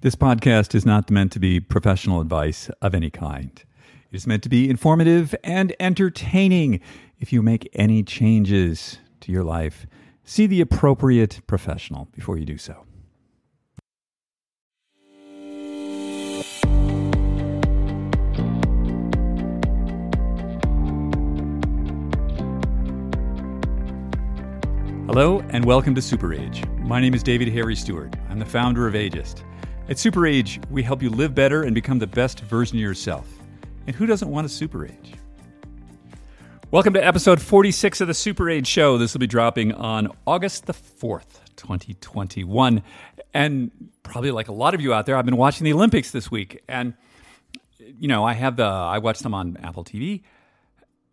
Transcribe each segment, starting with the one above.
This podcast is not meant to be professional advice of any kind. It is meant to be informative and entertaining. If you make any changes to your life, see the appropriate professional before you do so. Hello, and welcome to Super Age. My name is David Harry Stewart. I'm the founder of Ageist. At Super Age, we help you live better and become the best version of yourself. And who doesn't want a Super Age? Welcome to episode 46 of the Super Age Show. This will be dropping on August the 4th, 2021. And probably like a lot of you out there, I've been watching the Olympics this week. And, you know, I have the, I watched them on Apple TV.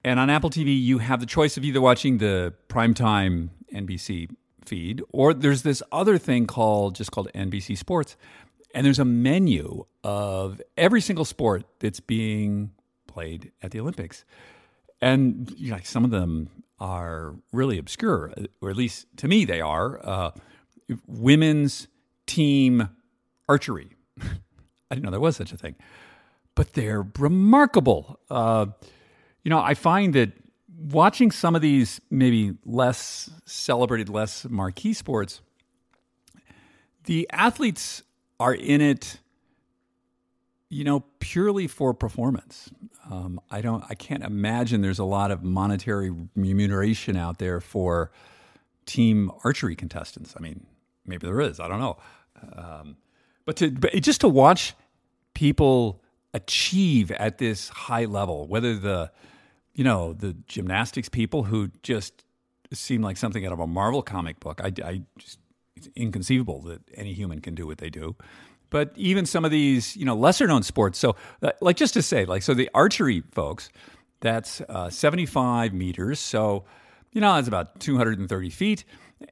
And on Apple TV, you have the choice of either watching the primetime NBC feed or there's this other thing called just called NBC Sports and there's a menu of every single sport that's being played at the Olympics. And you know, like some of them are really obscure, or at least to me they are. Uh, women's team archery. I didn't know there was such a thing, but they're remarkable. Uh, you know, I find that watching some of these maybe less celebrated, less marquee sports, the athletes are in it you know purely for performance. Um, i don't i can't imagine there's a lot of monetary remuneration out there for team archery contestants. I mean maybe there is i don't know. Um, but to but just to watch people achieve at this high level whether the you know the gymnastics people who just seem like something out of a marvel comic book i, I just inconceivable that any human can do what they do. But even some of these, you know, lesser known sports. So, uh, like just to say, like, so the archery folks, that's uh, 75 meters. So, you know, that's about 230 feet.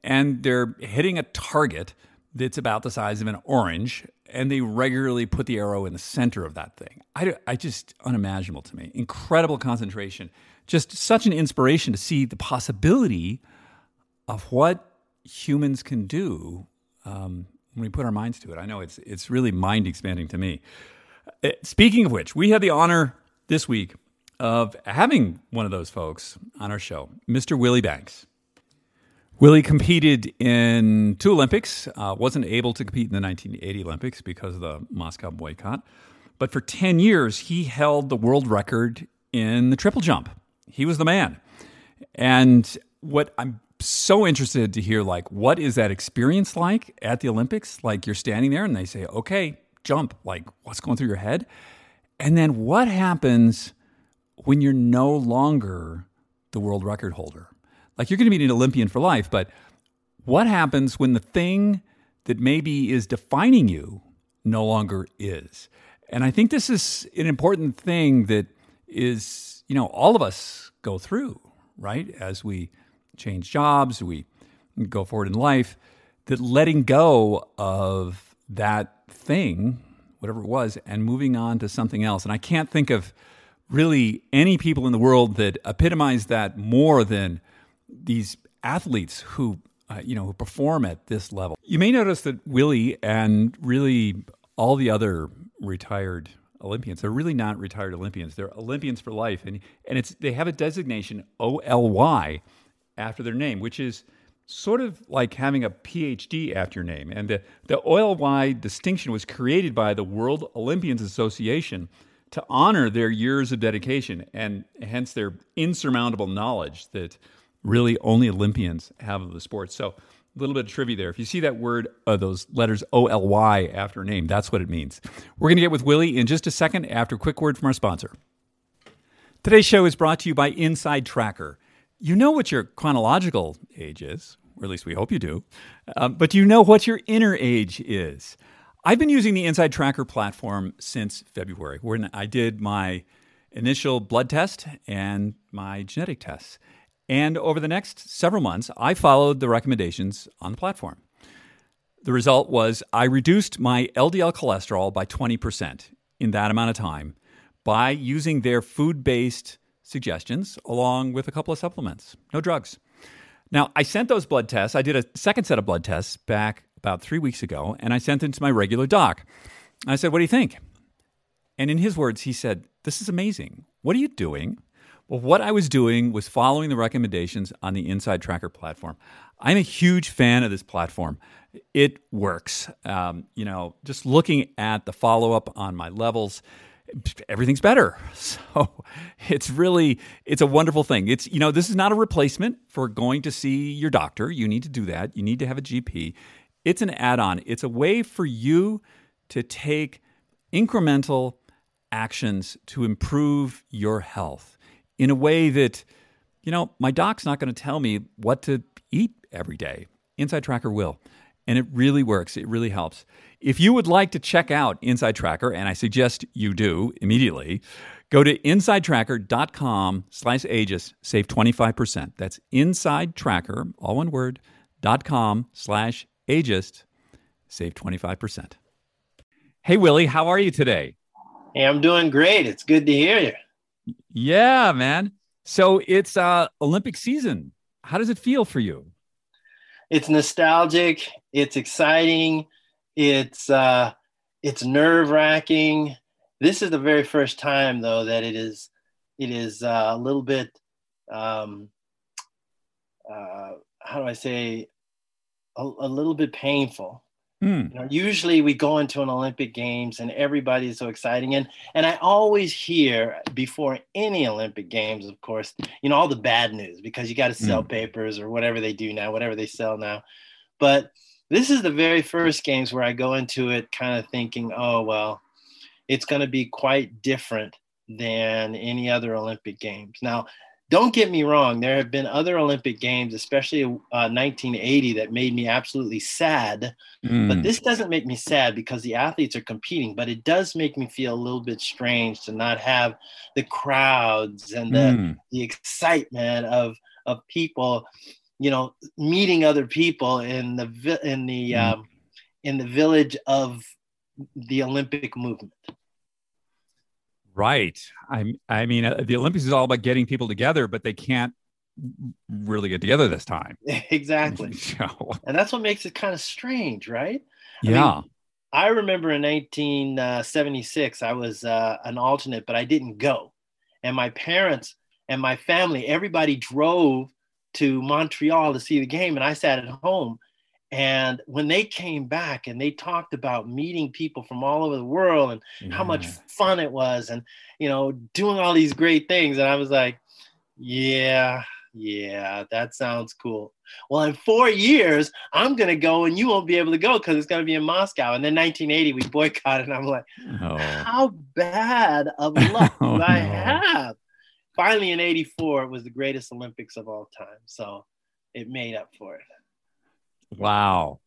And they're hitting a target that's about the size of an orange. And they regularly put the arrow in the center of that thing. I, I just unimaginable to me. Incredible concentration. Just such an inspiration to see the possibility of what humans can do um, when we put our minds to it. I know it's it's really mind expanding to me. Uh, speaking of which, we had the honor this week of having one of those folks on our show, Mr. Willie Banks. Willie competed in two Olympics, uh, wasn't able to compete in the 1980 Olympics because of the Moscow boycott. But for 10 years, he held the world record in the triple jump. He was the man. And what I'm so interested to hear like what is that experience like at the Olympics? Like you're standing there and they say, "Okay, jump." Like what's going through your head? And then what happens when you're no longer the world record holder? Like you're going to be an Olympian for life, but what happens when the thing that maybe is defining you no longer is? And I think this is an important thing that is, you know, all of us go through, right? As we change jobs, we go forward in life, that letting go of that thing, whatever it was, and moving on to something else. And I can't think of really any people in the world that epitomize that more than these athletes who uh, you know who perform at this level. You may notice that Willie and really all the other retired Olympians they're really not retired Olympians. They're Olympians for life, and and it's they have a designation O L Y after their name, which is sort of like having a PhD after your name. And the, the OLY distinction was created by the World Olympians Association to honor their years of dedication and hence their insurmountable knowledge that really only Olympians have of the sport. So, a little bit of trivia there. If you see that word, uh, those letters O L Y after a name, that's what it means. We're going to get with Willie in just a second after a quick word from our sponsor. Today's show is brought to you by Inside Tracker you know what your chronological age is, or at least we hope you do, uh, but you know what your inner age is. I've been using the Inside Tracker platform since February, when I did my initial blood test and my genetic tests. And over the next several months, I followed the recommendations on the platform. The result was I reduced my LDL cholesterol by 20% in that amount of time by using their food based suggestions along with a couple of supplements. No drugs. Now, I sent those blood tests. I did a second set of blood tests back about three weeks ago, and I sent them to my regular doc. I said, What do you think? And in his words, he said, This is amazing. What are you doing? Well, what I was doing was following the recommendations on the Inside Tracker platform. I'm a huge fan of this platform. It works. Um, you know, just looking at the follow up on my levels, everything's better. So it's really it's a wonderful thing. It's you know this is not a replacement for going to see your doctor. You need to do that. You need to have a GP. It's an add-on. It's a way for you to take incremental actions to improve your health in a way that you know my doc's not going to tell me what to eat every day. Inside Tracker will. And it really works. It really helps. If you would like to check out Inside Tracker, and I suggest you do immediately, go to insidetracker.com slash ageist, save 25%. That's insidetracker, all one word, dot com slash ageist, save 25%. Hey, Willie, how are you today? Hey, I'm doing great. It's good to hear you. Yeah, man. So it's uh, Olympic season. How does it feel for you? It's nostalgic. It's exciting. It's uh, it's nerve wracking. This is the very first time, though, that it is it is uh, a little bit. Um, uh, how do I say? A, a little bit painful Mm. You know, usually we go into an Olympic Games and everybody is so exciting. And and I always hear before any Olympic Games, of course, you know, all the bad news because you got to sell mm. papers or whatever they do now, whatever they sell now. But this is the very first games where I go into it kind of thinking, oh well, it's going to be quite different than any other Olympic Games. Now, don't get me wrong, there have been other Olympic Games, especially uh, 1980, that made me absolutely sad. Mm. But this doesn't make me sad because the athletes are competing, but it does make me feel a little bit strange to not have the crowds and the, mm. the excitement of, of people, you know, meeting other people in the, in the, mm. um, in the village of the Olympic movement. Right. I I mean, uh, the Olympics is all about getting people together, but they can't really get together this time. exactly. so. And that's what makes it kind of strange, right? I yeah. Mean, I remember in 1976, I was uh, an alternate, but I didn't go. And my parents and my family, everybody drove to Montreal to see the game, and I sat at home. And when they came back and they talked about meeting people from all over the world and yeah. how much fun it was and, you know, doing all these great things. And I was like, yeah, yeah, that sounds cool. Well, in four years, I'm going to go and you won't be able to go because it's going to be in Moscow. And then 1980, we boycotted. And I'm like, oh. how bad of luck oh, do I no. have? Finally, in 84, it was the greatest Olympics of all time. So it made up for it. Wow.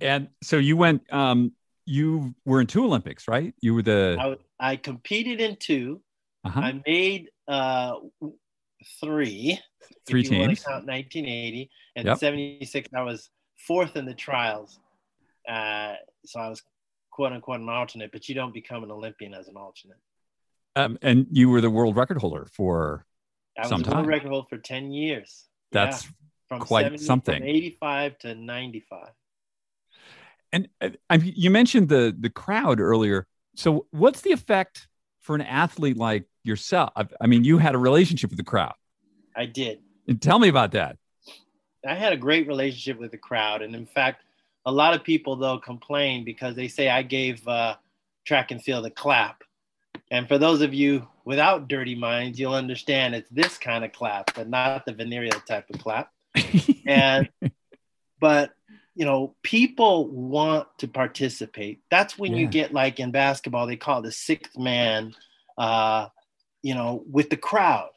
And so you went, um, you were in two Olympics, right? You were the. I, I competed in 2 uh-huh. I made uh, three. Three teams. count 1980 and yep. 76. I was fourth in the trials. Uh, so I was quote unquote an alternate, but you don't become an Olympian as an alternate. Um, and you were the world record holder for I was some the world record holder for 10 years. That's yeah from quite 70, something. From 85 to 95. And uh, you mentioned the the crowd earlier. So what's the effect for an athlete like yourself? I mean, you had a relationship with the crowd. I did. And tell me about that. I had a great relationship with the crowd, and in fact, a lot of people though complain because they say I gave uh, track and field a clap. And for those of you without dirty minds, you'll understand it's this kind of clap, but not the venereal type of clap and but you know people want to participate that's when yeah. you get like in basketball they call it the sixth man uh you know with the crowd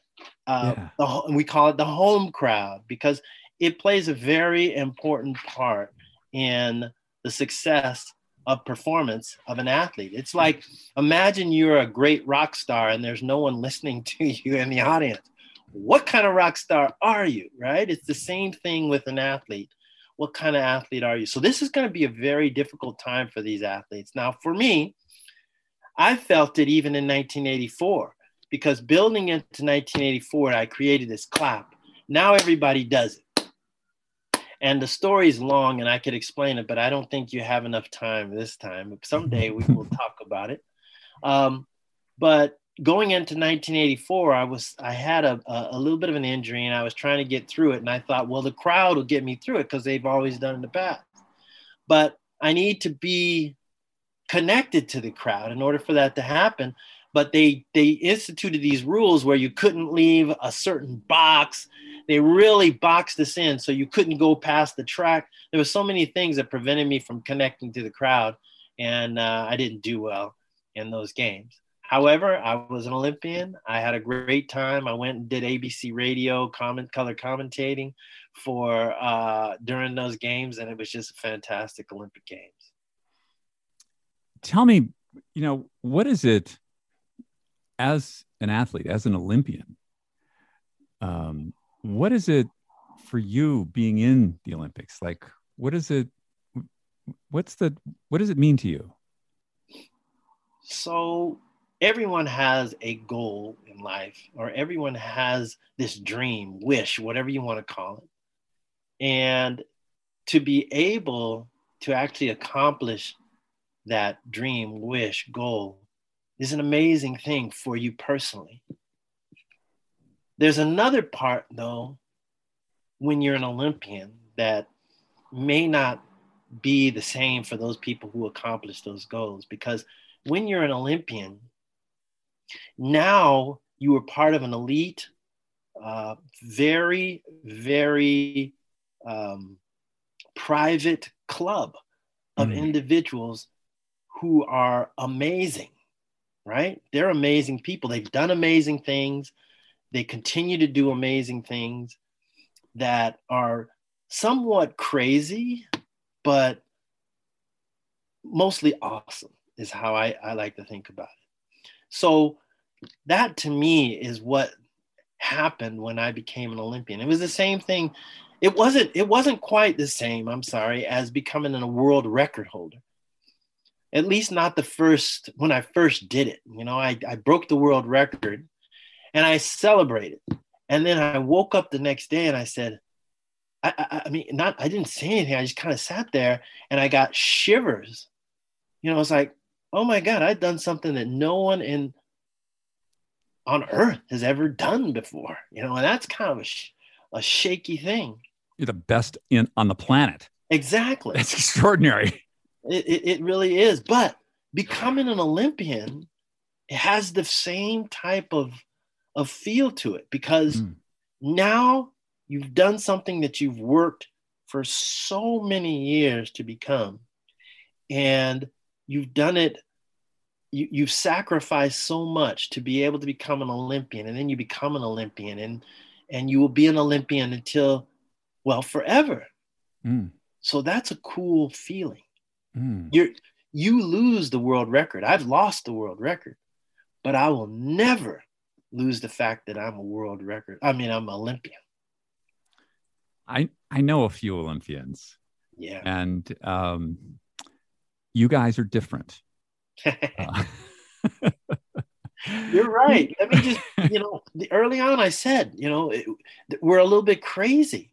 uh yeah. the, we call it the home crowd because it plays a very important part in the success of performance of an athlete. It's like imagine you're a great rock star and there's no one listening to you in the audience what kind of rock star are you, right? It's the same thing with an athlete. What kind of athlete are you? So this is going to be a very difficult time for these athletes. Now, for me, I felt it even in 1984 because building into 1984, I created this clap. Now everybody does it. And the story's long and I could explain it, but I don't think you have enough time this time. Someday we will talk about it. Um, but going into 1984, I was I had a, a little bit of an injury and I was trying to get through it. And I thought, well, the crowd will get me through it because they've always done in the past. But I need to be connected to the crowd in order for that to happen. But they they instituted these rules where you couldn't leave a certain box. They really boxed us in so you couldn't go past the track. There were so many things that prevented me from connecting to the crowd, and uh, I didn't do well in those games. However, I was an Olympian. I had a great time. I went and did ABC radio comment color commentating for uh, during those games, and it was just a fantastic Olympic Games. Tell me, you know, what is it as an athlete, as an Olympian? Um, what is it for you being in the Olympics? Like, what is it? What's the? What does it mean to you? So everyone has a goal in life, or everyone has this dream, wish, whatever you want to call it. And to be able to actually accomplish that dream, wish, goal is an amazing thing for you personally. There's another part, though, when you're an Olympian that may not be the same for those people who accomplish those goals because when you're an Olympian, now you are part of an elite, uh, very, very um, private club of mm. individuals who are amazing, right? They're amazing people. They've done amazing things. They continue to do amazing things that are somewhat crazy, but mostly awesome, is how I, I like to think about it. So that to me is what happened when I became an Olympian. It was the same thing. It wasn't it wasn't quite the same, I'm sorry, as becoming a world record holder. At least not the first when I first did it. You know, I, I broke the world record and I celebrated. And then I woke up the next day and I said, I, I, I mean, not I didn't say anything. I just kind of sat there and I got shivers. You know, it's like, oh my God, I'd done something that no one in on earth has ever done before. You know, and that's kind of a, sh- a shaky thing. You're the best in on the planet. Exactly. It's extraordinary. It, it, it really is. But becoming an Olympian, it has the same type of of feel to it because mm. now you've done something that you've worked for so many years to become, and you've done it you, you've sacrificed so much to be able to become an Olympian, and then you become an Olympian, and and you will be an Olympian until, well, forever. Mm. So that's a cool feeling. Mm. You're you lose the world record. I've lost the world record, but I will never lose the fact that I'm a world record. I mean, I'm an Olympian. I I know a few Olympians. Yeah. And um, you guys are different. Uh. You're right. Let me just, you know, early on I said, you know, it, we're a little bit crazy.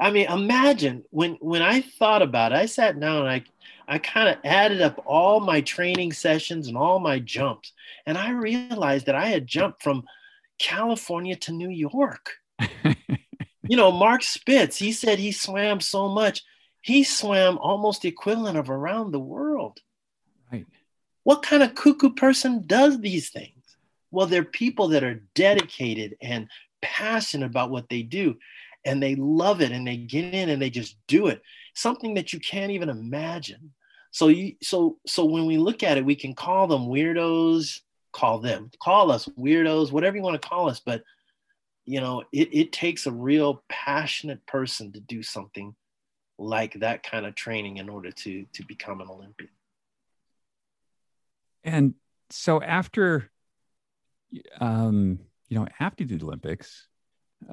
I mean, imagine when when I thought about it, I sat down and I I kind of added up all my training sessions and all my jumps, and I realized that I had jumped from California to New York. you know, Mark Spitz, he said he swam so much, he swam almost the equivalent of around the world. Right. What kind of cuckoo person does these things? Well, they're people that are dedicated and passionate about what they do and they love it and they get in and they just do it. Something that you can't even imagine. So you so so when we look at it, we can call them weirdos, call them, call us weirdos, whatever you want to call us, but you know, it, it takes a real passionate person to do something like that kind of training in order to to become an Olympian. And so after, um, you know, after the Olympics,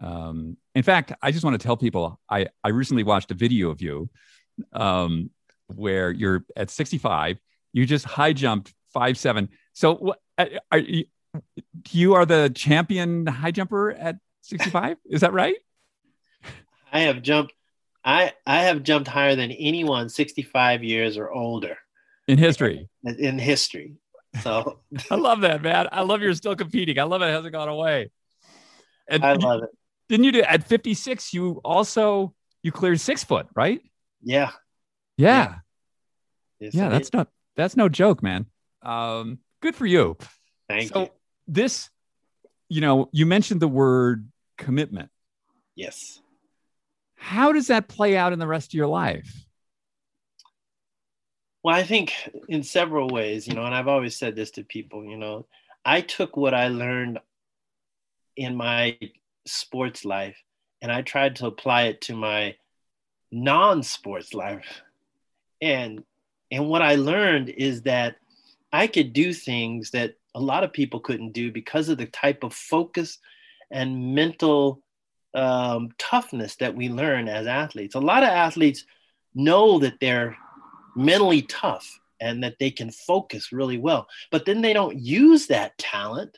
um, in fact, I just want to tell people I, I recently watched a video of you um, where you're at 65, you just high jumped five seven. So uh, are you, you are the champion high jumper at 65? Is that right? I have jumped I I have jumped higher than anyone 65 years or older in history. In history. So I love that, man. I love you're still competing. I love it. it hasn't gone away. And I love it. Didn't you do at 56? You also you cleared six foot, right? Yeah. Yeah. Yeah, yeah that's not that's no joke, man. Um, good for you. Thank you. so you. This, you know, you mentioned the word commitment. Yes. How does that play out in the rest of your life? Well, I think in several ways, you know, and I've always said this to people, you know, I took what I learned in my sports life and I tried to apply it to my non-sports life. And and what I learned is that I could do things that a lot of people couldn't do because of the type of focus and mental um, toughness that we learn as athletes. A lot of athletes know that they're mentally tough and that they can focus really well, but then they don't use that talent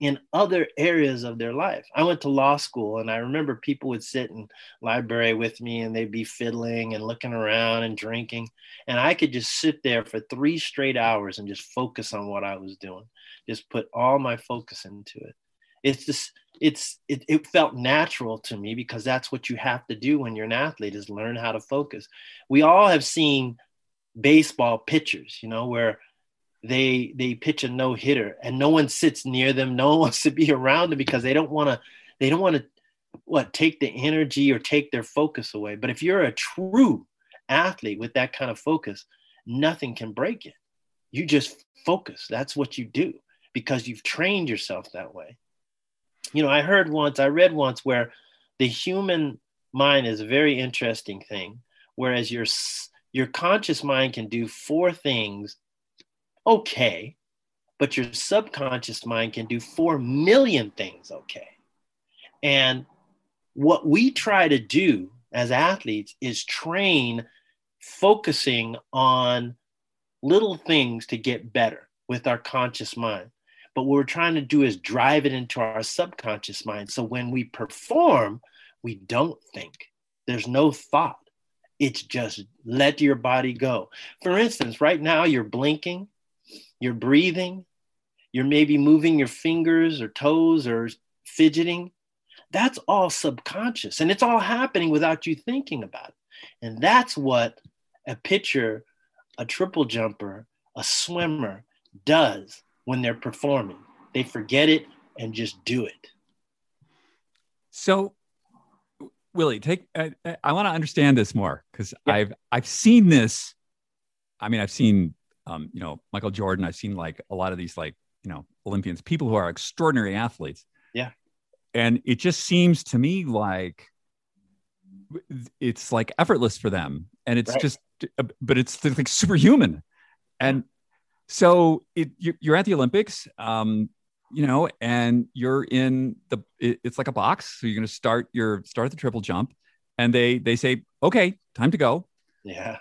in other areas of their life. I went to law school and I remember people would sit in library with me and they'd be fiddling and looking around and drinking and I could just sit there for 3 straight hours and just focus on what I was doing. Just put all my focus into it. It's just it's it, it felt natural to me because that's what you have to do when you're an athlete is learn how to focus. We all have seen baseball pitchers, you know, where they they pitch a no hitter and no one sits near them. No one wants to be around them because they don't want to they don't want to what take the energy or take their focus away. But if you're a true athlete with that kind of focus nothing can break it. You just focus. That's what you do because you've trained yourself that way. You know i heard once i read once where the human mind is a very interesting thing whereas your your conscious mind can do four things okay, but your subconscious mind can do 4 million things okay. And what we try to do as athletes is train focusing on little things to get better with our conscious mind. But what we're trying to do is drive it into our subconscious mind. So when we perform, we don't think. There's no thought. It's just let your body go. For instance, right now you're blinking you're breathing, you're maybe moving your fingers or toes or fidgeting. That's all subconscious and it's all happening without you thinking about it. And that's what a pitcher, a triple jumper, a swimmer does when they're performing. They forget it and just do it. So, Willie, take. I, I want to understand this more because yeah. I've I've seen this. I mean, I've seen um, you know, Michael Jordan. I've seen like a lot of these like, you know, Olympians, people who are extraordinary athletes. Yeah. And it just seems to me like it's like effortless for them. And it's right. just, uh, but it's like superhuman. And so it, you're at the Olympics, um, you know, and you're in the, it's like a box. So you're going to start your, start the triple jump and they, they say, okay, time to go. Yeah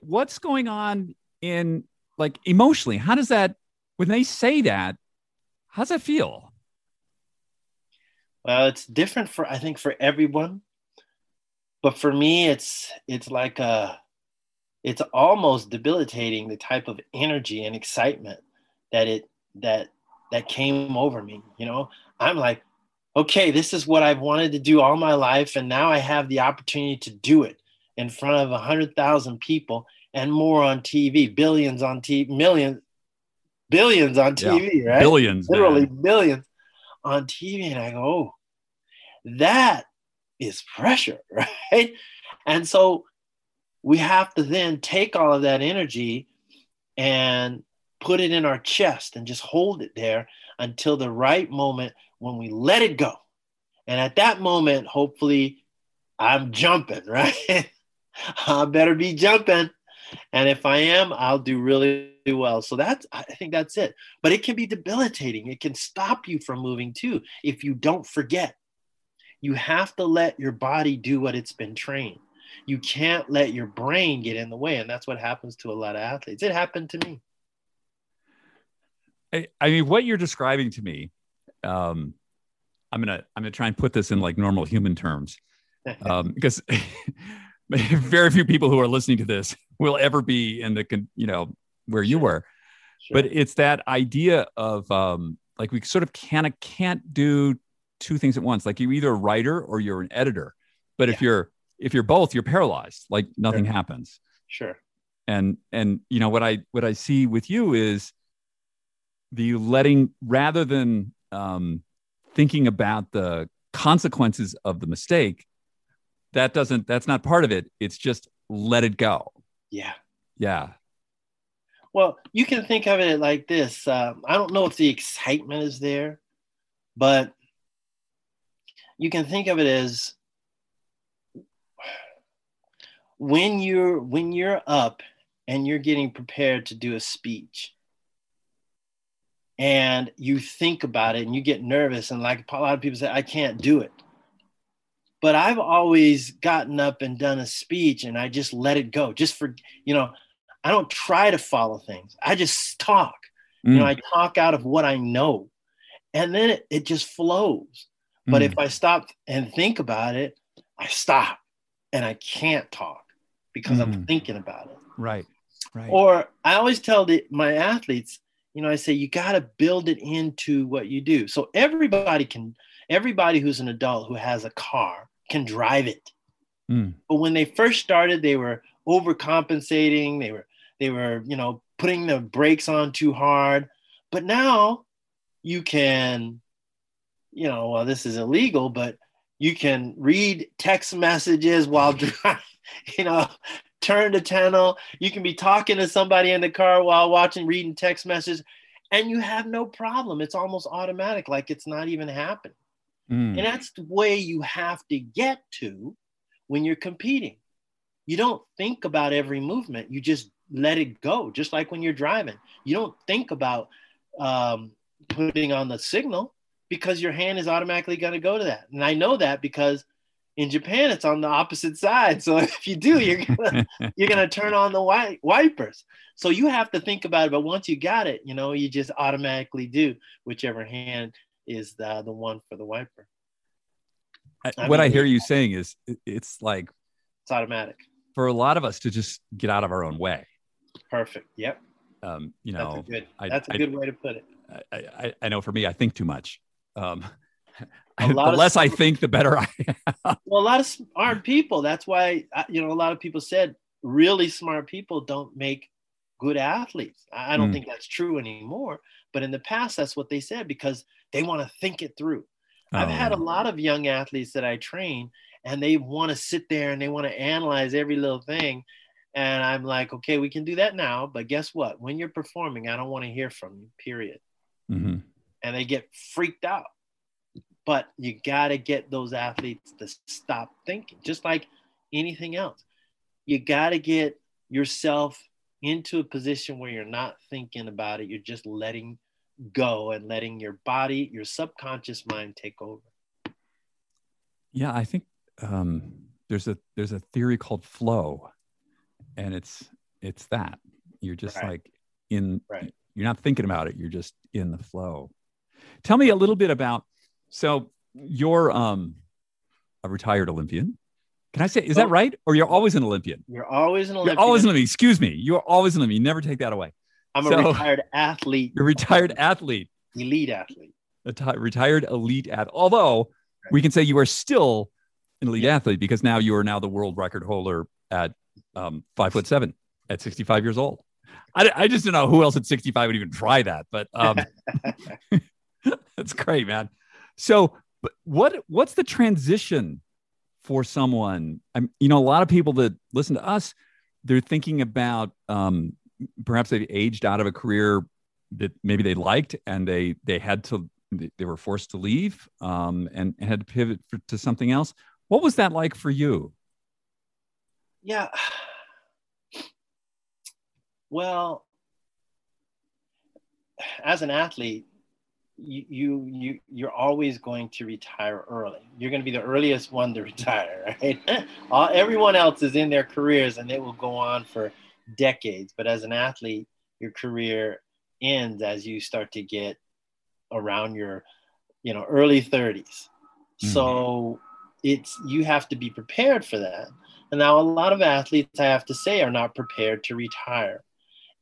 what's going on in like emotionally? How does that when they say that? How's that feel? Well, it's different for I think for everyone, but for me, it's it's like a it's almost debilitating the type of energy and excitement that it that that came over me. You know, I'm like, okay, this is what I've wanted to do all my life, and now I have the opportunity to do it in front of 100,000 people and more on TV, billions on TV, millions, billions on TV, yeah, right? Billions. Literally man. billions on TV. And I go, oh, that is pressure, right? And so we have to then take all of that energy and put it in our chest and just hold it there until the right moment when we let it go. And at that moment, hopefully, I'm jumping, right? I better be jumping. And if I am, I'll do really well. So that's, I think that's it. But it can be debilitating. It can stop you from moving too if you don't forget. You have to let your body do what it's been trained. You can't let your brain get in the way. And that's what happens to a lot of athletes. It happened to me. I, I mean, what you're describing to me, um, I'm gonna I'm gonna try and put this in like normal human terms. um, because very few people who are listening to this will ever be in the you know where you were. Sure. But it's that idea of um, like we sort of of can't do two things at once. Like you're either a writer or you're an editor. But yeah. if you're if you're both, you're paralyzed. Like nothing sure. happens. Sure. And and you know what I what I see with you is the letting rather than um, thinking about the consequences of the mistake that doesn't that's not part of it. It's just let it go. Yeah. Yeah. Well you can think of it like this um, i don't know if the excitement is there but you can think of it as when you're when you're up and you're getting prepared to do a speech and you think about it and you get nervous and like a lot of people say i can't do it but i've always gotten up and done a speech and i just let it go just for you know i don't try to follow things i just talk mm. you know mm. i talk out of what i know and then it, it just flows but mm. if i stop and think about it i stop and i can't talk because mm. i'm thinking about it right right or i always tell the, my athletes you know, I say you got to build it into what you do. So everybody can, everybody who's an adult who has a car can drive it. Mm. But when they first started, they were overcompensating. They were, they were, you know, putting the brakes on too hard. But now you can, you know, well, this is illegal, but you can read text messages while driving, you know, turn the channel. You can be talking to somebody in the car while watching, reading text messages, and you have no problem. It's almost automatic, like it's not even happening. Mm. And that's the way you have to get to when you're competing. You don't think about every movement, you just let it go, just like when you're driving. You don't think about um, putting on the signal because your hand is automatically going to go to that. And I know that because in Japan, it's on the opposite side. So if you do, you're gonna you're gonna turn on the wi- wipers. So you have to think about it. But once you got it, you know, you just automatically do whichever hand is the the one for the wiper. I, I what mean, I hear you saying is it's like it's automatic for a lot of us to just get out of our own way. Perfect. Yep. Um, you know, that's a good, that's a good way to put it. I, I, I know for me, I think too much. Um, the less I think, the better I am. Well, a lot of smart people. That's why you know a lot of people said really smart people don't make good athletes. I don't mm. think that's true anymore. But in the past, that's what they said because they want to think it through. Oh. I've had a oh. lot of young athletes that I train, and they want to sit there and they want to analyze every little thing. And I'm like, okay, we can do that now. But guess what? When you're performing, I don't want to hear from you, period. Mm-hmm. And they get freaked out but you got to get those athletes to stop thinking, just like anything else. You got to get yourself into a position where you're not thinking about it. You're just letting go and letting your body, your subconscious mind take over. Yeah, I think um, there's a there's a theory called flow, and it's it's that you're just right. like in right. you're not thinking about it. You're just in the flow. Tell me a little bit about so you're um, a retired Olympian. Can I say, is that right? Or you're always an Olympian? You're always an Olympian. You're always an Olympian. Excuse me. You're always an Olympian. You never take that away. I'm so, a retired athlete. You're a retired athlete. Elite athlete. A t- retired elite athlete. Although right. we can say you are still an elite yeah. athlete because now you are now the world record holder at um, five foot seven at 65 years old. I, I just don't know who else at 65 would even try that, but um, that's great, man. So, what what's the transition for someone? I'm, you know, a lot of people that listen to us, they're thinking about um, perhaps they've aged out of a career that maybe they liked and they they had to they were forced to leave um, and, and had to pivot for, to something else. What was that like for you? Yeah. Well, as an athlete, you you you're always going to retire early. You're going to be the earliest one to retire, right? Everyone else is in their careers and it will go on for decades. But as an athlete, your career ends as you start to get around your, you know, early 30s. Mm-hmm. So it's you have to be prepared for that. And now a lot of athletes, I have to say, are not prepared to retire.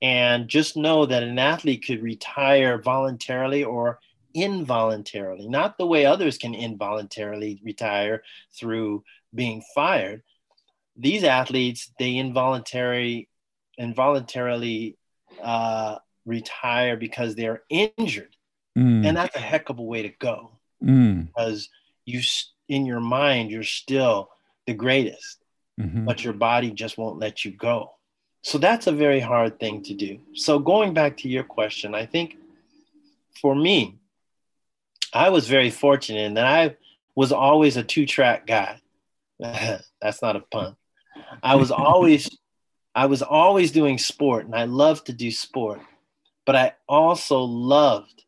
And just know that an athlete could retire voluntarily or involuntarily, not the way others can involuntarily retire through being fired. These athletes, they involuntarily involuntarily uh, retire because they're injured, mm. and that's a heck of a way to go. Mm. Because you, in your mind, you're still the greatest, mm-hmm. but your body just won't let you go. So that's a very hard thing to do. So going back to your question, I think for me, I was very fortunate in that I was always a two track guy. That's not a pun. I was always I was always doing sport and I loved to do sport, but I also loved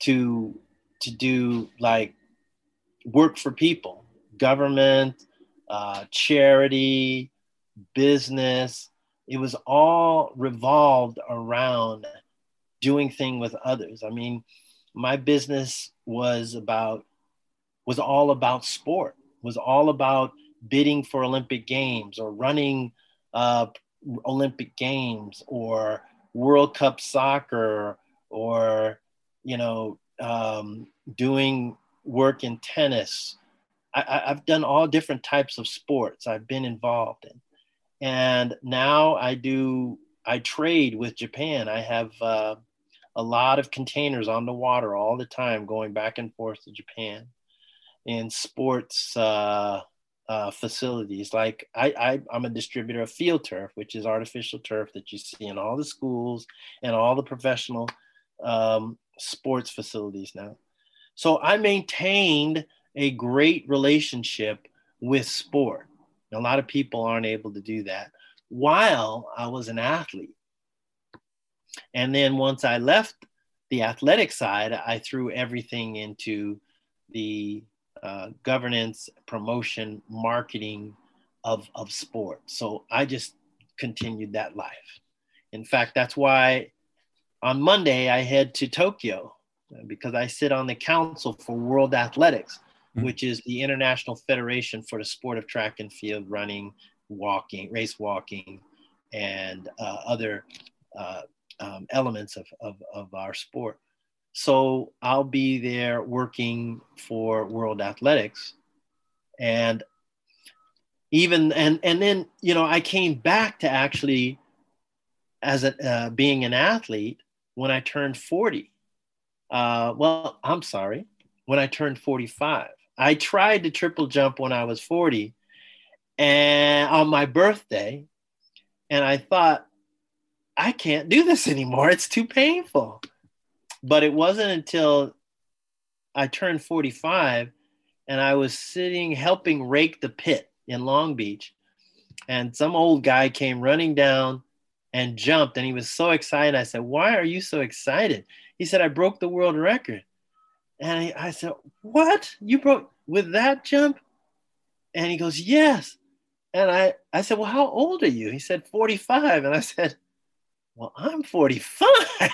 to to do like work for people, government, uh, charity, business. It was all revolved around doing thing with others. I mean, my business was about was all about sport was all about bidding for olympic games or running uh, olympic games or world cup soccer or you know um, doing work in tennis. I, have done all different types of sports i've been involved in. And now i do i trade with japan. I have uh, a lot of containers on the water all the time, going back and forth to Japan in sports uh, uh, facilities. Like I, I, am a distributor of field turf, which is artificial turf that you see in all the schools and all the professional um, sports facilities now. So I maintained a great relationship with sport. A lot of people aren't able to do that while I was an athlete. And then once I left the athletic side, I threw everything into the uh, governance, promotion, marketing of, of sport. So I just continued that life. In fact, that's why on Monday I head to Tokyo because I sit on the council for World Athletics, mm-hmm. which is the International Federation for the sport of track and field running, walking, race walking, and uh, other uh, um, elements of, of, of our sport. So I'll be there working for World Athletics. And even, and, and then, you know, I came back to actually as a, uh, being an athlete when I turned 40. Uh, well, I'm sorry, when I turned 45. I tried to triple jump when I was 40 and on my birthday. And I thought, I can't do this anymore. It's too painful. But it wasn't until I turned 45 and I was sitting helping rake the pit in Long Beach. And some old guy came running down and jumped. And he was so excited. I said, Why are you so excited? He said, I broke the world record. And I, said, What? You broke with that jump? And he goes, Yes. And I, I said, Well, how old are you? He said, 45. And I said, well, I'm 45.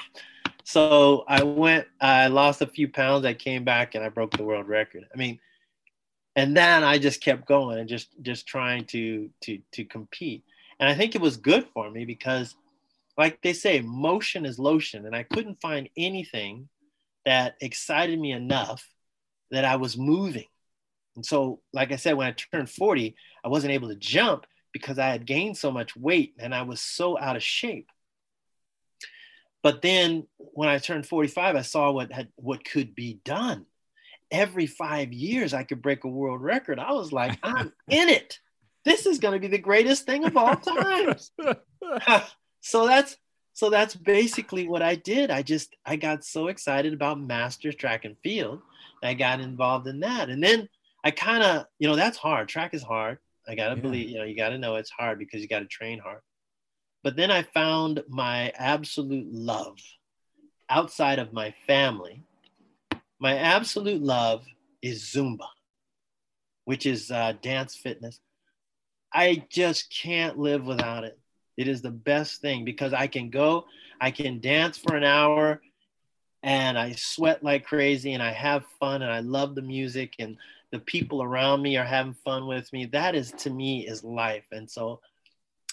so I went, I lost a few pounds. I came back and I broke the world record. I mean, and then I just kept going and just, just trying to, to, to compete. And I think it was good for me because like they say, motion is lotion. And I couldn't find anything that excited me enough that I was moving. And so, like I said, when I turned 40, I wasn't able to jump because I had gained so much weight and I was so out of shape. But then when I turned 45, I saw what had what could be done. Every five years, I could break a world record. I was like, I'm in it. This is going to be the greatest thing of all times. so that's so that's basically what I did. I just I got so excited about masters track and field. I got involved in that, and then I kind of you know that's hard. Track is hard. I gotta yeah. believe you know you gotta know it's hard because you gotta train hard. But then I found my absolute love outside of my family. My absolute love is Zumba, which is uh, dance fitness. I just can't live without it. It is the best thing because I can go, I can dance for an hour and I sweat like crazy and I have fun and I love the music and the people around me are having fun with me. That is to me is life. And so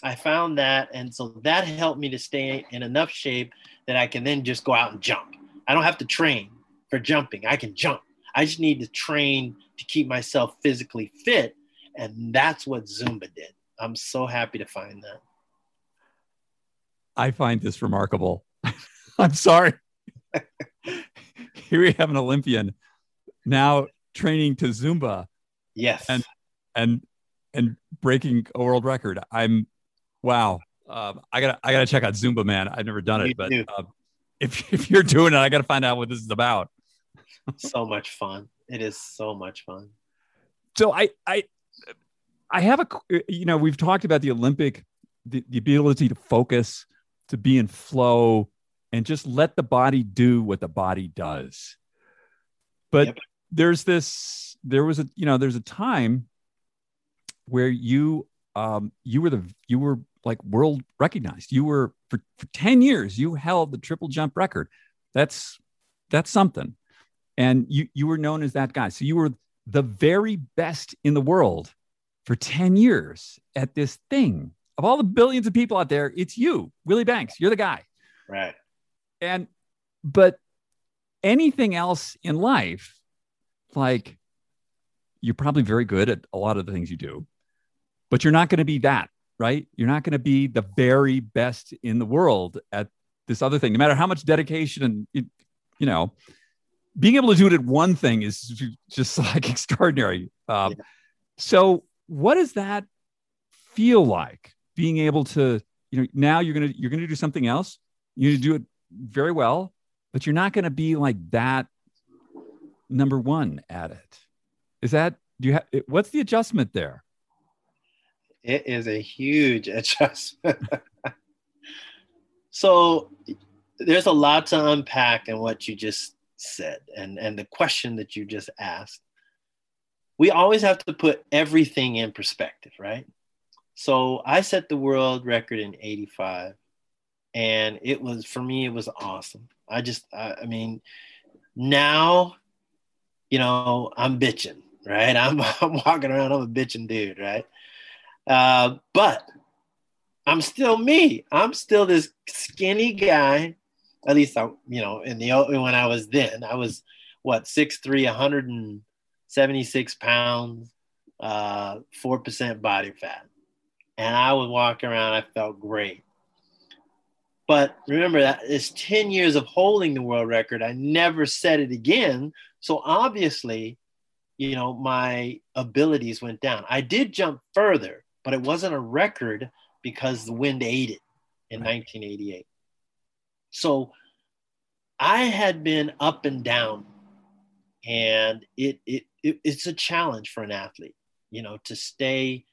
I found that. And so that helped me to stay in enough shape that I can then just go out and jump. I don't have to train for jumping. I can jump. I just need to train to keep myself physically fit. And that's what Zumba did. I'm so happy to find that. I find this remarkable. I'm sorry. Here we have an Olympian now training to Zumba. Yes. And and and breaking a world record. I'm wow. Um, I gotta I gotta check out Zumba, man. I've never done it, but um, if if you're doing it, I gotta find out what this is about. so much fun. It is so much fun. So I I I have a you know we've talked about the Olympic the, the ability to focus to be in flow and just let the body do what the body does. But yep. there's this there was a you know there's a time where you um you were the you were like world recognized. You were for, for 10 years, you held the triple jump record. That's that's something. And you you were known as that guy. So you were the very best in the world for 10 years at this thing. Of all the billions of people out there, it's you, Willie Banks. You're the guy. Right. And but anything else in life, like you're probably very good at a lot of the things you do, but you're not going to be that right? You're not going to be the very best in the world at this other thing, no matter how much dedication and, you know, being able to do it at one thing is just like extraordinary. Um, yeah. So, what does that feel like? Being able to, you know, now you're gonna you're gonna do something else. You're gonna do it very well, but you're not gonna be like that number one at it. Is that do you have? What's the adjustment there? It is a huge adjustment. so there's a lot to unpack in what you just said and, and the question that you just asked. We always have to put everything in perspective, right? So I set the world record in 85 and it was for me it was awesome. I just I, I mean now you know I'm bitching, right? I'm I'm walking around I'm a bitching dude, right? Uh, but I'm still me. I'm still this skinny guy. At least I, you know, in the when I was then, I was what 6'3", 176 pounds, uh, four percent body fat, and I would walk around. I felt great. But remember that it's 10 years of holding the world record. I never said it again. So obviously, you know, my abilities went down. I did jump further, but it wasn't a record because the wind ate it in right. 1988. So I had been up and down, and it, it, it it's a challenge for an athlete, you know, to stay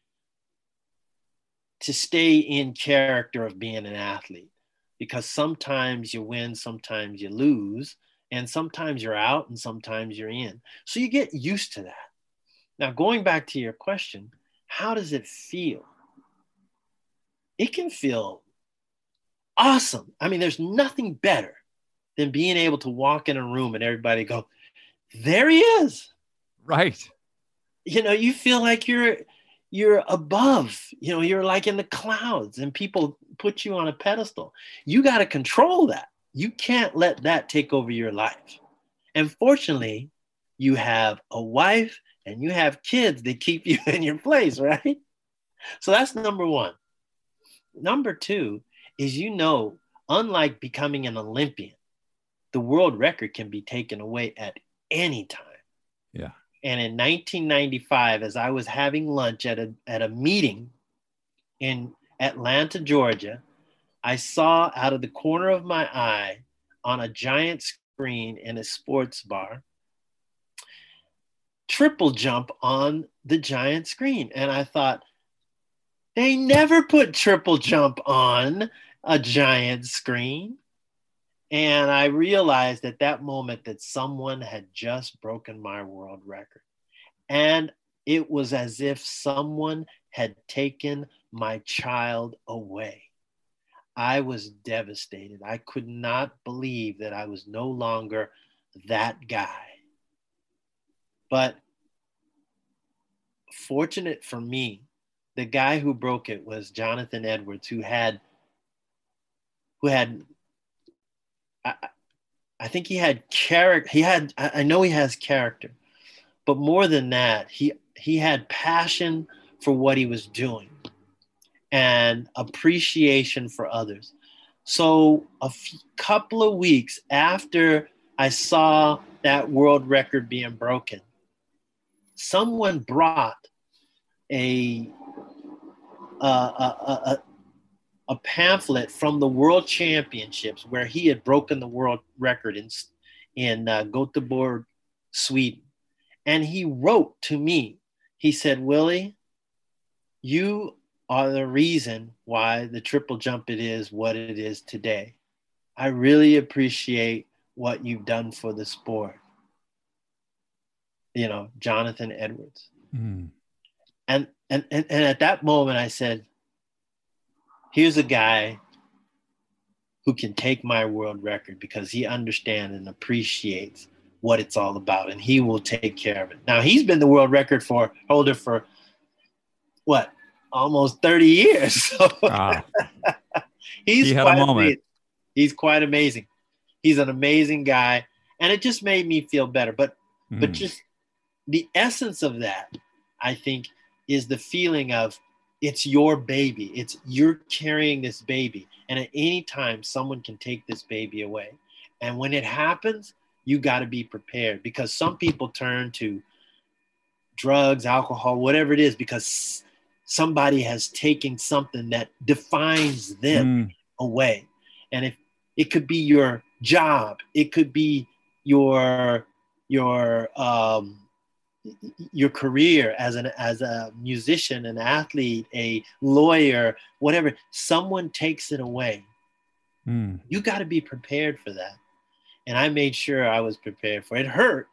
to stay in character of being an athlete because sometimes you win, sometimes you lose, and sometimes you're out and sometimes you're in. So you get used to that. Now, going back to your question, how does it feel? It can feel awesome. I mean, there's nothing better than being able to walk in a room and everybody go, there he is. Right. You know, you feel like you're you're above, you know, you're like in the clouds and people put you on a pedestal. You got to control that. You can't let that take over your life. And fortunately, you have a wife and you have kids that keep you in your place, right? So that's number one. Number two is you know, unlike becoming an Olympian, the world record can be taken away at any time. Yeah. And in 1995, as I was having lunch at a, at a meeting in Atlanta, Georgia, I saw out of the corner of my eye on a giant screen in a sports bar triple jump on the giant screen. And I thought, they never put triple jump on a giant screen. And I realized at that moment that someone had just broken my world record. And it was as if someone had taken my child away. I was devastated. I could not believe that I was no longer that guy. But fortunate for me, the guy who broke it was Jonathan Edwards, who had who had I, I think he had character. He had I know he has character, but more than that, he he had passion for what he was doing and appreciation for others. So a f- couple of weeks after I saw that world record being broken, someone brought a a, a, a, pamphlet from the World Championships where he had broken the world record in in uh, Göteborg, Sweden, and he wrote to me. He said, "Willie, you are the reason why the triple jump it is what it is today. I really appreciate what you've done for the sport." You know, Jonathan Edwards. Mm. And, and and and at that moment, I said, here's a guy who can take my world record because he understands and appreciates what it's all about and he will take care of it. Now he's been the world record for holder for what almost 30 years. So ah. he's he quite amazing. He's quite amazing. He's an amazing guy. And it just made me feel better. But mm. but just the essence of that, I think, is the feeling of it's your baby. It's you're carrying this baby. And at any time, someone can take this baby away. And when it happens, you got to be prepared because some people turn to drugs, alcohol, whatever it is, because somebody has taken something that defines them mm. away. And if it could be your job, it could be your your um, your career as an as a musician an athlete a lawyer whatever someone takes it away. Mm. you got to be prepared for that. And i made sure i was prepared for it. it hurt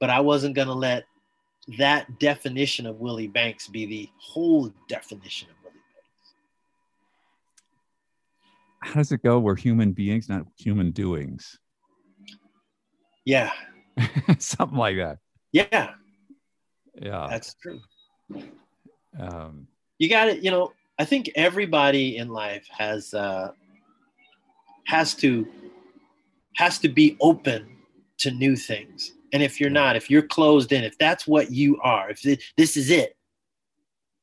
but i wasn't going to let that definition of willie banks be the whole definition of willie banks. How does it go we're human beings not human doings? Yeah. Something like that yeah. Yeah. That's true. Um, you got it. You know, I think everybody in life has uh, has to has to be open to new things. And if you're not, if you're closed in, if that's what you are, if this is it,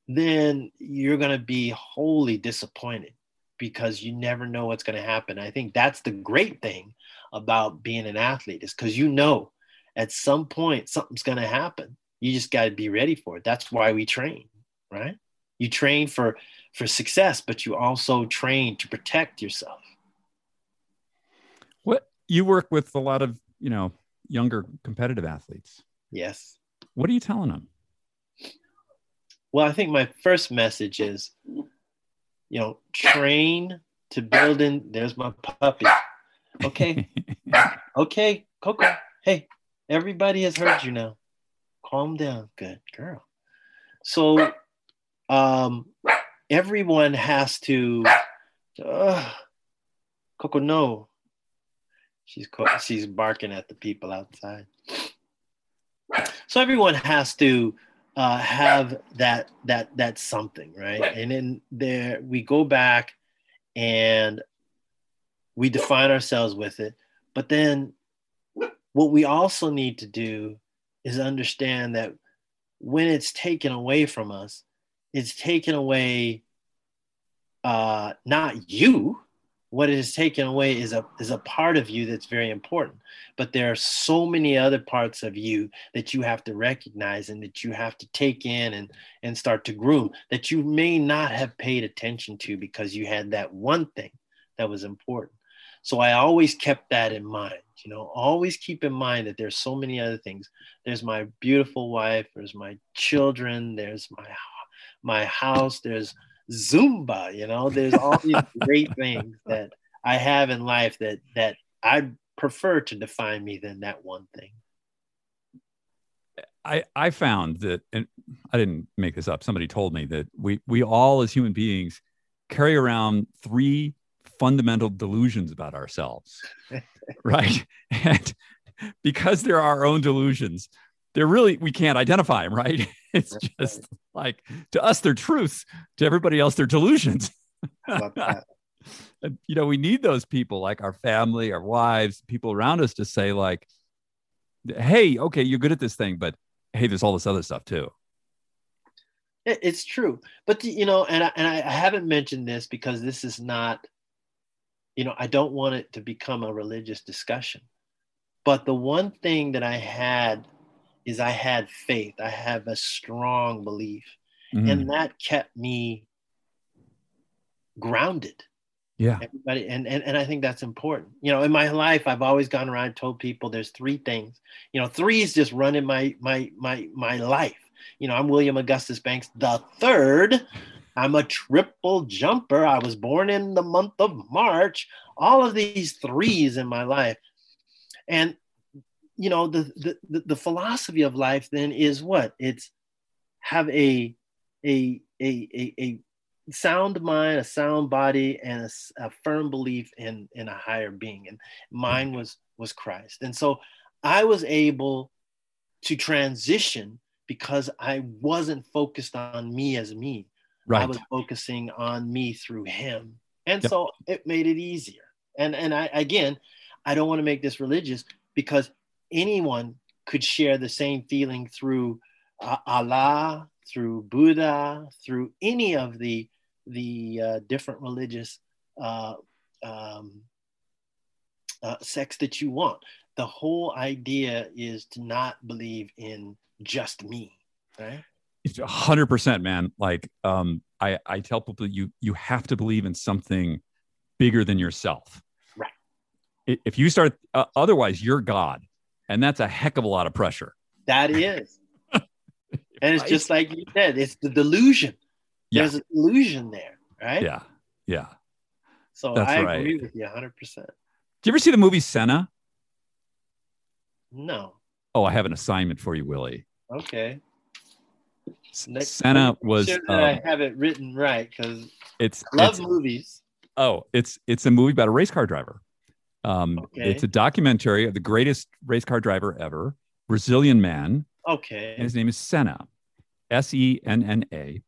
then you're going to be wholly disappointed because you never know what's going to happen. I think that's the great thing about being an athlete is because you know at some point something's going to happen. You just got to be ready for it. That's why we train right? You train for for success but you also train to protect yourself. What you work with a lot of you know younger competitive athletes. Yes. What are you telling them well i think my first message is you know train to build in there's my puppy. Okay. Okay coco. Hey Everybody has heard you now. Calm down. Good girl. So um, everyone has to. Uh, Coco, no. She's she's barking at the people outside. So everyone has to uh, have that that that something, right? And then there we go back and we define ourselves with it, but then what we also need to do is understand that when it's taken away from us, it's taken away uh, not you. What it is taken away is a is a part of you that's very important. But there are so many other parts of you that you have to recognize and that you have to take in and and start to groom that you may not have paid attention to because you had that one thing that was important. So I always kept that in mind. You know, always keep in mind that there's so many other things. There's my beautiful wife. There's my children. There's my my house. There's Zumba. You know, there's all these great things that I have in life that that I prefer to define me than that one thing. I, I found that, and I didn't make this up. Somebody told me that we we all as human beings carry around three fundamental delusions about ourselves, right? And because they're our own delusions, they're really we can't identify them, right? It's just like to us they're truths, to everybody else they're delusions. and, you know, we need those people like our family, our wives, people around us to say like, "Hey, okay, you're good at this thing, but hey, there's all this other stuff too." It's true, but you know, and I, and I haven't mentioned this because this is not, you know, I don't want it to become a religious discussion. But the one thing that I had is I had faith. I have a strong belief. Mm-hmm. And that kept me grounded. Yeah. Everybody and, and and I think that's important. You know, in my life, I've always gone around and told people there's three things. You know, three is just running my my my my life. You know, I'm William Augustus Banks the third. I'm a triple jumper. I was born in the month of March. All of these threes in my life. And you know the, the the philosophy of life then is what it's have a a a a, a sound mind a sound body and a, a, firm belief in in a higher being and mine was was christ and so i was able to transition because i wasn't focused on me as me right. i was focusing on me through him and yep. so it made it easier and and i again i don't want to make this religious because anyone could share the same feeling through uh, Allah, through Buddha, through any of the the uh, different religious uh, um, uh, sects that you want. The whole idea is to not believe in just me, right? Hundred percent, man. Like, um, I I tell people you you have to believe in something bigger than yourself. Right. If you start, uh, otherwise, you're God and that's a heck of a lot of pressure. That is. and it's just like you said, it's the delusion. Yeah. There's a delusion there, right? Yeah. Yeah. So that's I right. agree with you 100%. Do you ever see the movie Senna? No. Oh, I have an assignment for you, Willie. Okay. Next Senna was. Sure um, I have it written right because it's I love it's, movies. Oh, it's it's a movie about a race car driver. Um, okay. It's a documentary of the greatest race car driver ever, Brazilian man. Okay. And his name is Senna, S E N N A.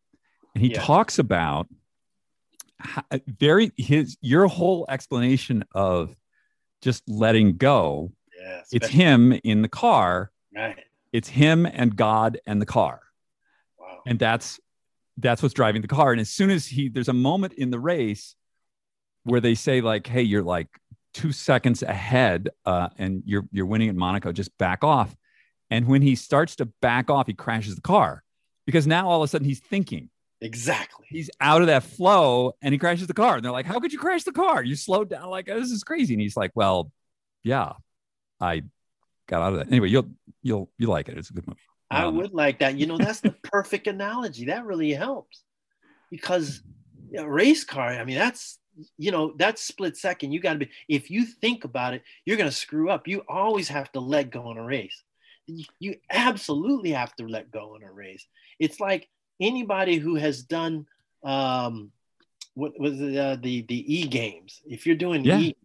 And he yeah. talks about how, very his your whole explanation of just letting go. Yeah, it's him in the car. Right. It's him and God and the car. And that's that's what's driving the car. And as soon as he there's a moment in the race where they say like, "Hey, you're like two seconds ahead uh, and you're you're winning at Monaco, just back off. And when he starts to back off, he crashes the car because now all of a sudden he's thinking. Exactly. He's out of that flow and he crashes the car. And they're like, How could you crash the car? You slowed down. Like, oh, this is crazy. And he's like, Well, yeah, I got out of that. Anyway, you'll you'll you like it. It's a good movie. I um, would like that. You know, that's the perfect analogy. That really helps because a race car, I mean, that's you know that's split second you got to be if you think about it you're going to screw up you always have to let go in a race you absolutely have to let go in a race it's like anybody who has done um what was it, uh, the the e games if you're doing yeah. e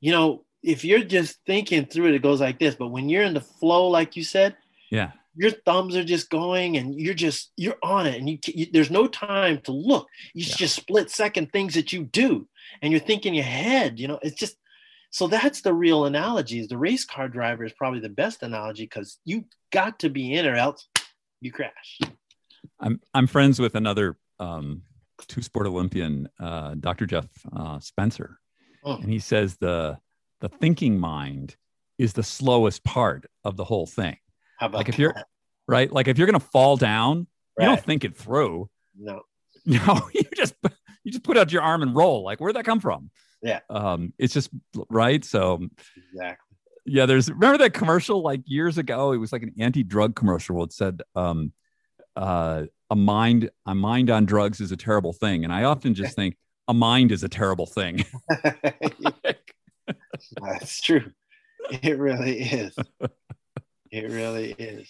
you know if you're just thinking through it it goes like this but when you're in the flow like you said yeah your thumbs are just going and you're just you're on it and you, you there's no time to look you yeah. just split second things that you do and you're thinking ahead you know it's just so that's the real analogy is the race car driver is probably the best analogy because you got to be in or else you crash i'm i'm friends with another um, two sport olympian uh, dr jeff uh, spencer oh. and he says the the thinking mind is the slowest part of the whole thing how about like if you're right, like if you're gonna fall down, right. you don't think it through. No. No, you just you just put out your arm and roll. Like where'd that come from? Yeah. Um, it's just right. So exactly. Yeah, there's remember that commercial like years ago. It was like an anti-drug commercial. It said um, uh, a mind a mind on drugs is a terrible thing, and I often just think a mind is a terrible thing. That's true. It really is. It really is.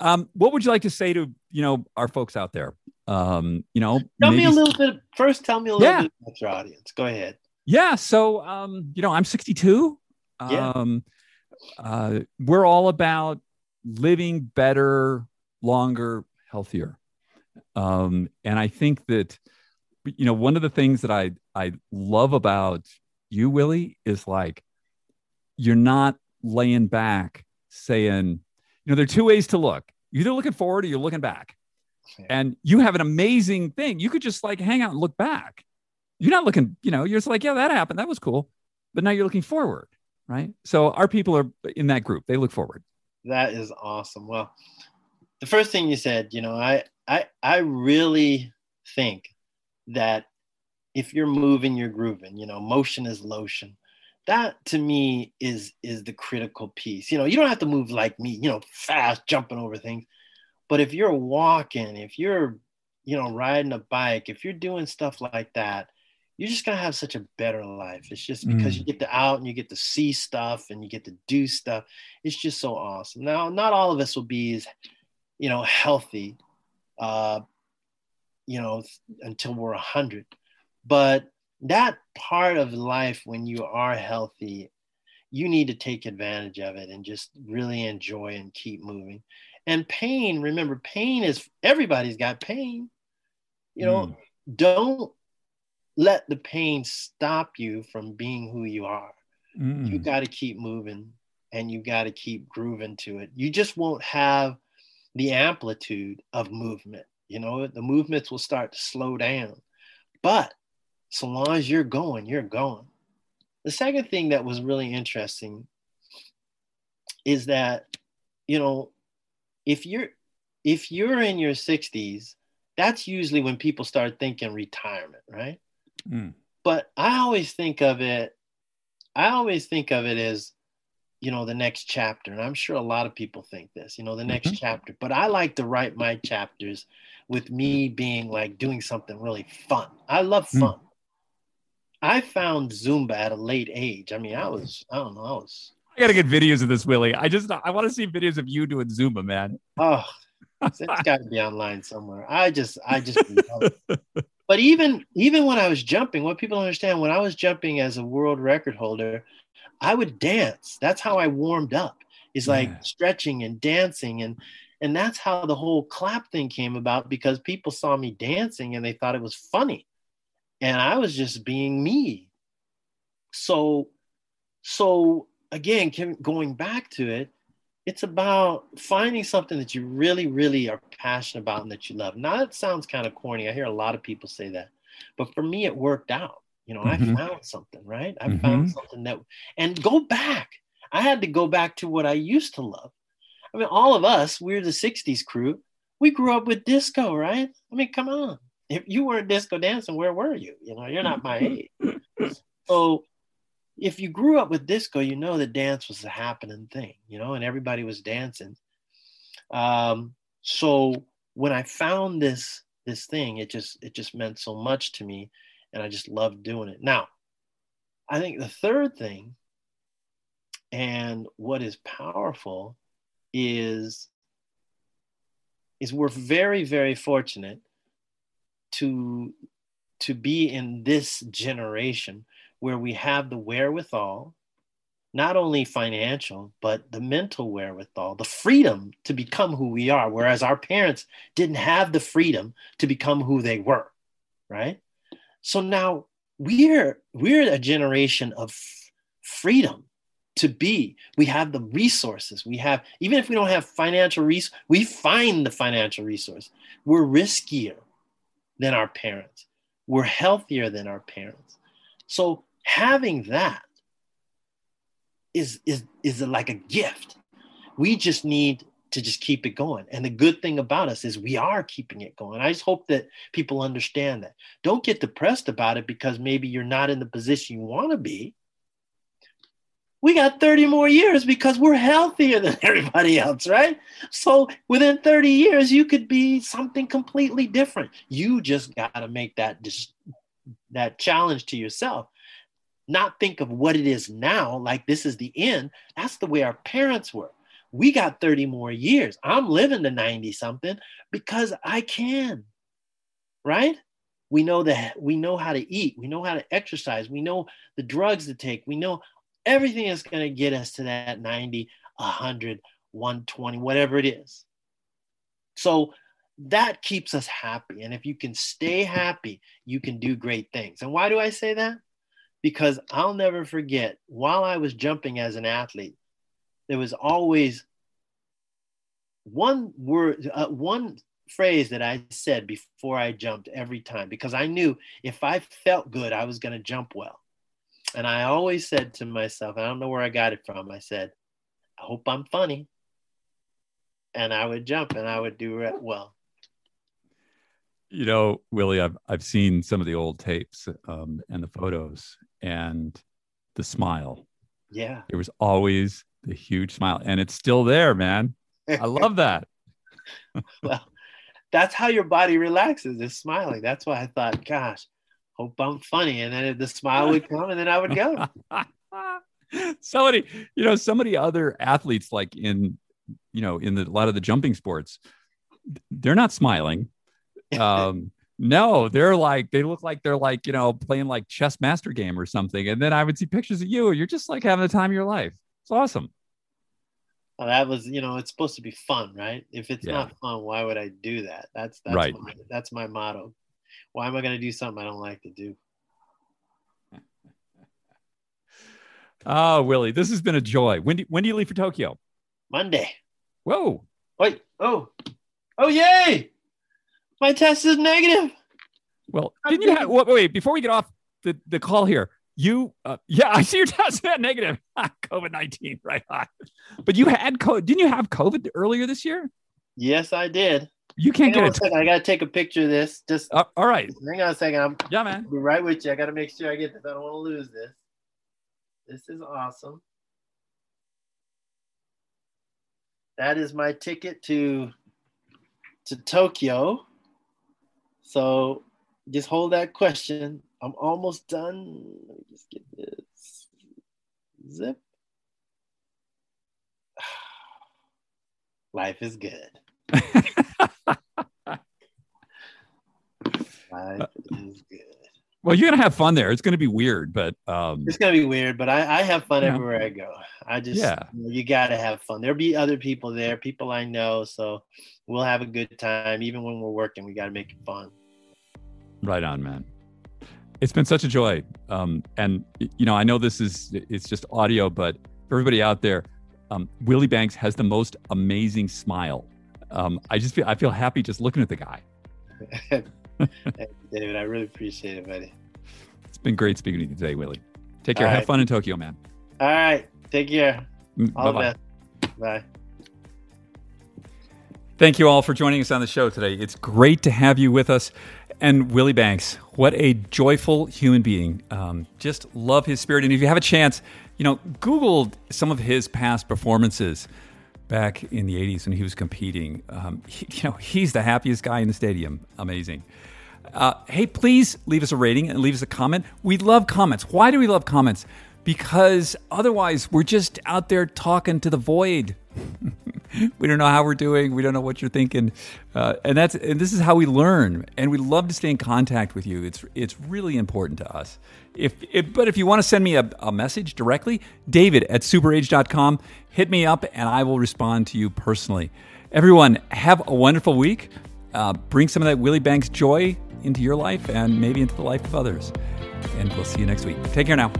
Um, what would you like to say to you know our folks out there? Um, you know, tell maybe... me a little bit. First, tell me a little yeah. bit about your audience. Go ahead. Yeah. So, um, you know, I'm 62. Yeah. Um, uh, we're all about living better, longer, healthier. Um, and I think that, you know, one of the things that I, I love about you, Willie, is like you're not laying back saying, you know, there are two ways to look. You're either looking forward or you're looking back. And you have an amazing thing. You could just like hang out and look back. You're not looking, you know, you're just like, yeah, that happened. That was cool. But now you're looking forward, right? So our people are in that group. They look forward. That is awesome. Well, the first thing you said, you know, I I I really think that if you're moving, you're grooving. You know, motion is lotion. That to me is is the critical piece. You know, you don't have to move like me. You know, fast, jumping over things. But if you're walking, if you're, you know, riding a bike, if you're doing stuff like that, you're just gonna have such a better life. It's just because mm. you get to out and you get to see stuff and you get to do stuff. It's just so awesome. Now, not all of us will be as, you know, healthy, uh, you know, until we're a hundred, but that part of life when you are healthy, you need to take advantage of it and just really enjoy and keep moving. And pain, remember, pain is everybody's got pain. You know, mm. don't let the pain stop you from being who you are. Mm. You got to keep moving and you got to keep grooving to it. You just won't have the amplitude of movement. You know, the movements will start to slow down. But so long as you're going, you're going. The second thing that was really interesting is that, you know, if you're if you're in your 60s, that's usually when people start thinking retirement, right? Mm. But I always think of it, I always think of it as, you know, the next chapter. And I'm sure a lot of people think this, you know, the next mm-hmm. chapter. But I like to write my chapters with me being like doing something really fun. I love mm. fun. Mm. I found Zumba at a late age. I mean, I mm. was, I don't know, I was I gotta get videos of this, Willie. I just I want to see videos of you doing Zumba, man. Oh, it's got to be online somewhere. I just I just but even even when I was jumping, what people don't understand when I was jumping as a world record holder, I would dance. That's how I warmed up. Is like yeah. stretching and dancing and and that's how the whole clap thing came about because people saw me dancing and they thought it was funny. And I was just being me. So so again, going back to it, it's about finding something that you really, really are passionate about and that you love. Now, it sounds kind of corny. I hear a lot of people say that, but for me, it worked out. You know, mm-hmm. I found something, right? I mm-hmm. found something that, and go back. I had to go back to what I used to love. I mean, all of us, we're the 60s crew. We grew up with disco, right? I mean, come on. If you weren't disco dancing, where were you? You know, you're not my age. So if you grew up with disco, you know that dance was a happening thing, you know, and everybody was dancing. Um, so when I found this this thing, it just it just meant so much to me, and I just loved doing it. Now, I think the third thing, and what is powerful, is is we're very very fortunate to to be in this generation where we have the wherewithal, not only financial, but the mental wherewithal, the freedom to become who we are, whereas our parents didn't have the freedom to become who they were, right? So now we're we're a generation of freedom to be. We have the resources. We have, even if we don't have financial resources, we find the financial resource. We're riskier than our parents. We're healthier than our parents. So having that is is is like a gift. We just need to just keep it going. And the good thing about us is we are keeping it going. I just hope that people understand that. Don't get depressed about it because maybe you're not in the position you want to be. We got 30 more years because we're healthier than everybody else, right? So within 30 years, you could be something completely different. You just got to make that that challenge to yourself not think of what it is now, like this is the end. That's the way our parents were. We got 30 more years. I'm living to 90 something because I can, right? We know that we know how to eat, we know how to exercise, we know the drugs to take, we know everything is going to get us to that 90, 100, 120, whatever it is. So that keeps us happy. And if you can stay happy, you can do great things. And why do I say that? Because I'll never forget while I was jumping as an athlete, there was always one word, uh, one phrase that I said before I jumped every time because I knew if I felt good, I was going to jump well. And I always said to myself, I don't know where I got it from. I said, I hope I'm funny. And I would jump and I would do it well. You know, Willie, I've I've seen some of the old tapes um, and the photos and the smile. Yeah. There was always the huge smile, and it's still there, man. I love that. well, that's how your body relaxes is smiling. That's why I thought, gosh, hope I'm funny. And then the smile would come and then I would go. somebody, you know, somebody other athletes like in, you know, in the, a lot of the jumping sports, they're not smiling. Um, no, they're like, they look like they're like, you know, playing like chess master game or something. And then I would see pictures of you. You're just like having the time of your life. It's awesome. Well, that was, you know, it's supposed to be fun, right? If it's yeah. not fun, why would I do that? That's that's right. my, that's my motto. Why am I going to do something I don't like to do? Oh, Willie, this has been a joy. When do, when do you leave for Tokyo? Monday. Whoa. Wait. Oh. Oh, yay. My test is negative. Well, didn't you have, wait, wait, before we get off the, the call here, you, uh, yeah, I see your test that negative. COVID 19, right. But you had COVID. Didn't you have COVID earlier this year? Yes, I did. You can't hang get it. I got to take a picture of this. Just uh, all right. Hang on a second. I'm yeah, man. I'll be right with you. I got to make sure I get this. I don't want to lose this. This is awesome. That is my ticket to to Tokyo. So just hold that question. I'm almost done. Let me just get this zip. Life is good. Life is good. Well, you're gonna have fun there. It's gonna be weird, but um, it's gonna be weird. But I, I have fun everywhere I go. I just yeah, you, know, you gotta have fun. There'll be other people there, people I know, so we'll have a good time. Even when we're working, we gotta make it fun. Right on, man. It's been such a joy. Um, and you know, I know this is it's just audio, but for everybody out there, um, Willie Banks has the most amazing smile. Um, I just feel I feel happy just looking at the guy. David. I really appreciate it, buddy. It's been great speaking to you today, Willie. Take care. All Have right. fun in Tokyo, man. All right. Take care. Mm, all Bye-bye. the best. Bye. Thank you all for joining us on the show today. It's great to have you with us. And Willie Banks, what a joyful human being. Um, just love his spirit. And if you have a chance, you know, Google some of his past performances back in the 80s when he was competing. Um, he, you know, he's the happiest guy in the stadium. Amazing. Uh, hey, please leave us a rating and leave us a comment. We love comments. Why do we love comments? Because otherwise, we're just out there talking to the void. we don't know how we're doing. We don't know what you're thinking, uh, and that's and this is how we learn. And we love to stay in contact with you. It's it's really important to us. If, if but if you want to send me a, a message directly, David at superage.com, hit me up and I will respond to you personally. Everyone, have a wonderful week. Uh, bring some of that Willie Banks joy into your life and maybe into the life of others. And we'll see you next week. Take care now.